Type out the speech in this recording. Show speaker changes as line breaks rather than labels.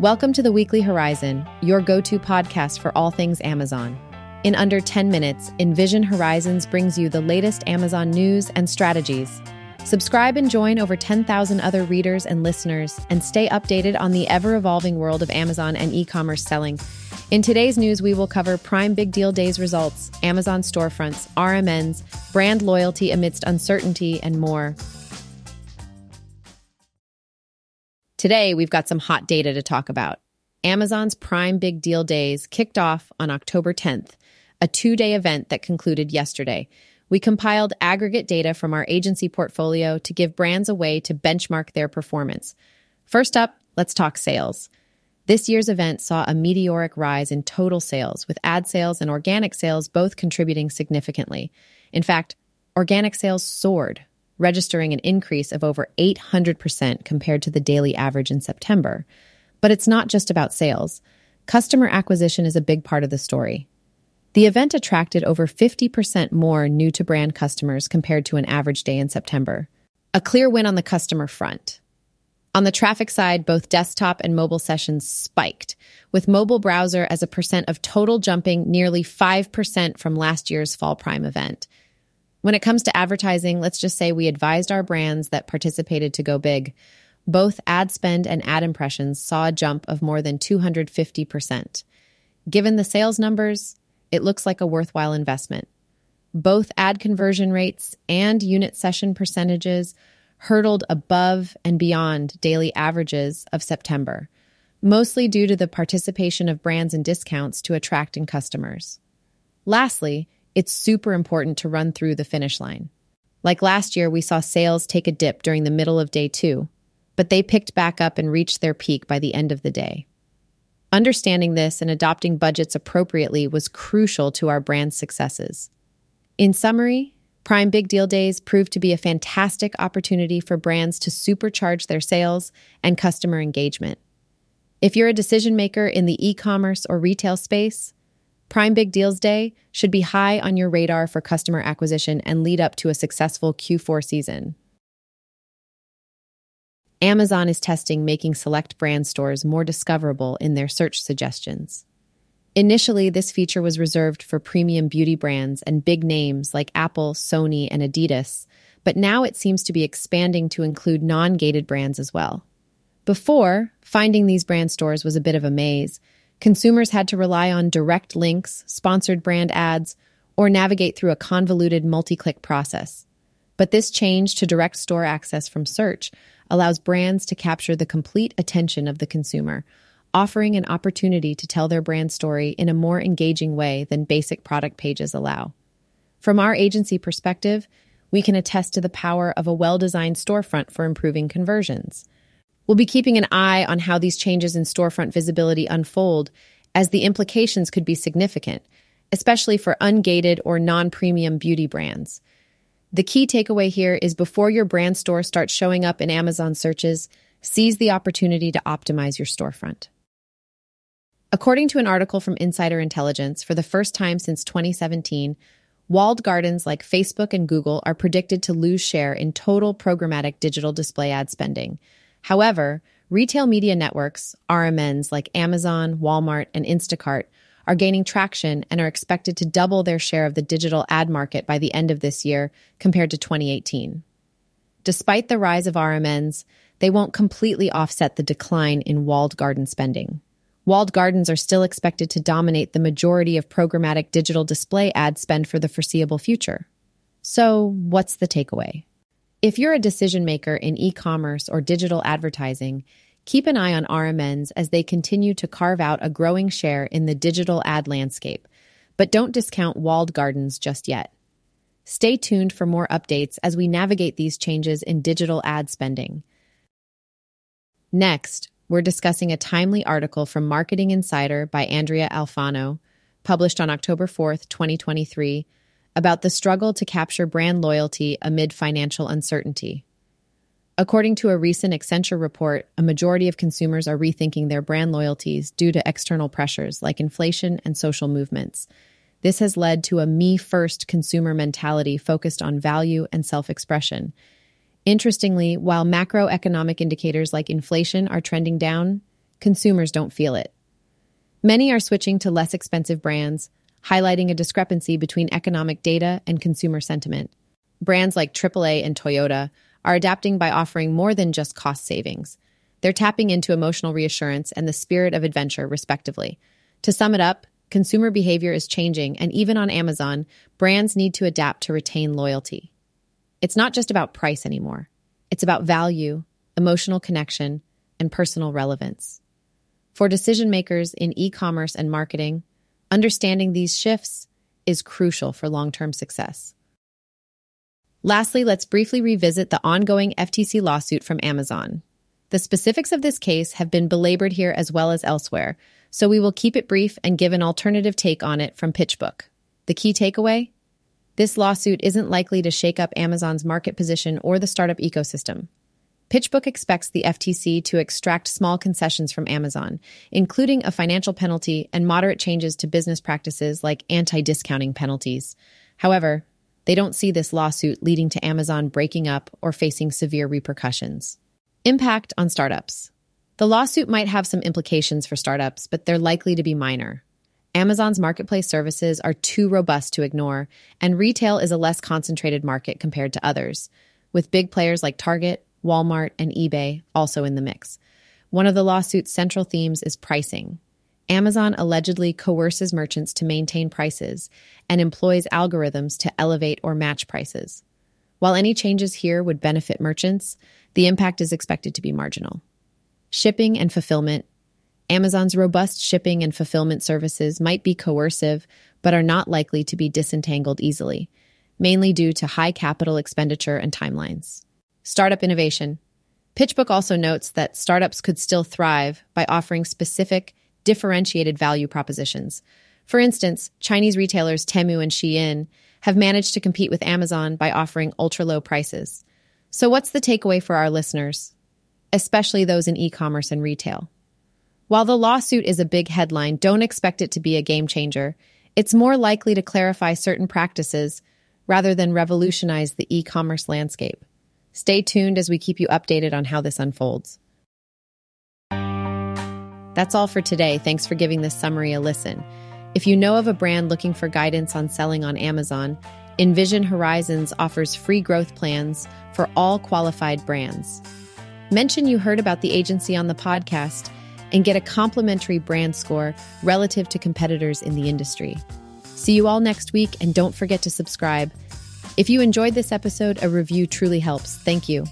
Welcome to the Weekly Horizon, your go to podcast for all things Amazon. In under 10 minutes, Envision Horizons brings you the latest Amazon news and strategies. Subscribe and join over 10,000 other readers and listeners, and stay updated on the ever evolving world of Amazon and e commerce selling. In today's news, we will cover Prime Big Deal Days results, Amazon storefronts, RMNs, brand loyalty amidst uncertainty, and more. Today, we've got some hot data to talk about. Amazon's Prime Big Deal Days kicked off on October 10th, a two day event that concluded yesterday. We compiled aggregate data from our agency portfolio to give brands a way to benchmark their performance. First up, let's talk sales. This year's event saw a meteoric rise in total sales, with ad sales and organic sales both contributing significantly. In fact, organic sales soared, registering an increase of over 800% compared to the daily average in September. But it's not just about sales. Customer acquisition is a big part of the story. The event attracted over 50% more new to brand customers compared to an average day in September. A clear win on the customer front. On the traffic side, both desktop and mobile sessions spiked, with mobile browser as a percent of total jumping nearly 5% from last year's Fall Prime event. When it comes to advertising, let's just say we advised our brands that participated to go big. Both ad spend and ad impressions saw a jump of more than 250%. Given the sales numbers, it looks like a worthwhile investment. Both ad conversion rates and unit session percentages hurdled above and beyond daily averages of September, mostly due to the participation of brands and discounts to attracting customers. Lastly, it's super important to run through the finish line. Like last year, we saw sales take a dip during the middle of day two, but they picked back up and reached their peak by the end of the day. Understanding this and adopting budgets appropriately was crucial to our brand's successes. In summary, Prime Big Deal Days proved to be a fantastic opportunity for brands to supercharge their sales and customer engagement. If you're a decision maker in the e commerce or retail space, Prime Big Deals Day should be high on your radar for customer acquisition and lead up to a successful Q4 season. Amazon is testing making select brand stores more discoverable in their search suggestions. Initially, this feature was reserved for premium beauty brands and big names like Apple, Sony, and Adidas, but now it seems to be expanding to include non gated brands as well. Before, finding these brand stores was a bit of a maze, Consumers had to rely on direct links, sponsored brand ads, or navigate through a convoluted multi click process. But this change to direct store access from search allows brands to capture the complete attention of the consumer, offering an opportunity to tell their brand story in a more engaging way than basic product pages allow. From our agency perspective, we can attest to the power of a well designed storefront for improving conversions. We'll be keeping an eye on how these changes in storefront visibility unfold, as the implications could be significant, especially for ungated or non premium beauty brands. The key takeaway here is before your brand store starts showing up in Amazon searches, seize the opportunity to optimize your storefront. According to an article from Insider Intelligence, for the first time since 2017, walled gardens like Facebook and Google are predicted to lose share in total programmatic digital display ad spending However, retail media networks, RMNs like Amazon, Walmart, and Instacart, are gaining traction and are expected to double their share of the digital ad market by the end of this year compared to 2018. Despite the rise of RMNs, they won't completely offset the decline in walled garden spending. Walled gardens are still expected to dominate the majority of programmatic digital display ad spend for the foreseeable future. So, what's the takeaway? If you're a decision maker in e commerce or digital advertising, keep an eye on RMNs as they continue to carve out a growing share in the digital ad landscape, but don't discount walled gardens just yet. Stay tuned for more updates as we navigate these changes in digital ad spending. Next, we're discussing a timely article from Marketing Insider by Andrea Alfano, published on October 4th, 2023 about the struggle to capture brand loyalty amid financial uncertainty. According to a recent Accenture report, a majority of consumers are rethinking their brand loyalties due to external pressures like inflation and social movements. This has led to a me first consumer mentality focused on value and self expression. Interestingly, while macroeconomic indicators like inflation are trending down, consumers don't feel it. Many are switching to less expensive brands, highlighting a discrepancy between economic data and consumer sentiment. Brands like AAA and Toyota are adapting by offering more than just cost savings. They're tapping into emotional reassurance and the spirit of adventure, respectively. To sum it up, consumer behavior is changing, and even on Amazon, brands need to adapt to retain loyalty. It's not just about price anymore, it's about value, emotional connection, and personal relevance. For decision makers in e commerce and marketing, understanding these shifts is crucial for long term success. Lastly, let's briefly revisit the ongoing FTC lawsuit from Amazon. The specifics of this case have been belabored here as well as elsewhere, so we will keep it brief and give an alternative take on it from PitchBook. The key takeaway? This lawsuit isn't likely to shake up Amazon's market position or the startup ecosystem. PitchBook expects the FTC to extract small concessions from Amazon, including a financial penalty and moderate changes to business practices like anti discounting penalties. However, they don't see this lawsuit leading to Amazon breaking up or facing severe repercussions. Impact on startups. The lawsuit might have some implications for startups, but they're likely to be minor. Amazon's marketplace services are too robust to ignore, and retail is a less concentrated market compared to others, with big players like Target, Walmart, and eBay also in the mix. One of the lawsuit's central themes is pricing. Amazon allegedly coerces merchants to maintain prices and employs algorithms to elevate or match prices. While any changes here would benefit merchants, the impact is expected to be marginal. Shipping and fulfillment. Amazon's robust shipping and fulfillment services might be coercive, but are not likely to be disentangled easily, mainly due to high capital expenditure and timelines. Startup innovation. PitchBook also notes that startups could still thrive by offering specific differentiated value propositions. For instance, Chinese retailers Temu and Shein have managed to compete with Amazon by offering ultra low prices. So, what's the takeaway for our listeners, especially those in e commerce and retail? While the lawsuit is a big headline, don't expect it to be a game changer. It's more likely to clarify certain practices rather than revolutionize the e commerce landscape. Stay tuned as we keep you updated on how this unfolds. That's all for today. Thanks for giving this summary a listen. If you know of a brand looking for guidance on selling on Amazon, Envision Horizons offers free growth plans for all qualified brands. Mention you heard about the agency on the podcast and get a complimentary brand score relative to competitors in the industry. See you all next week, and don't forget to subscribe. If you enjoyed this episode, a review truly helps. Thank you.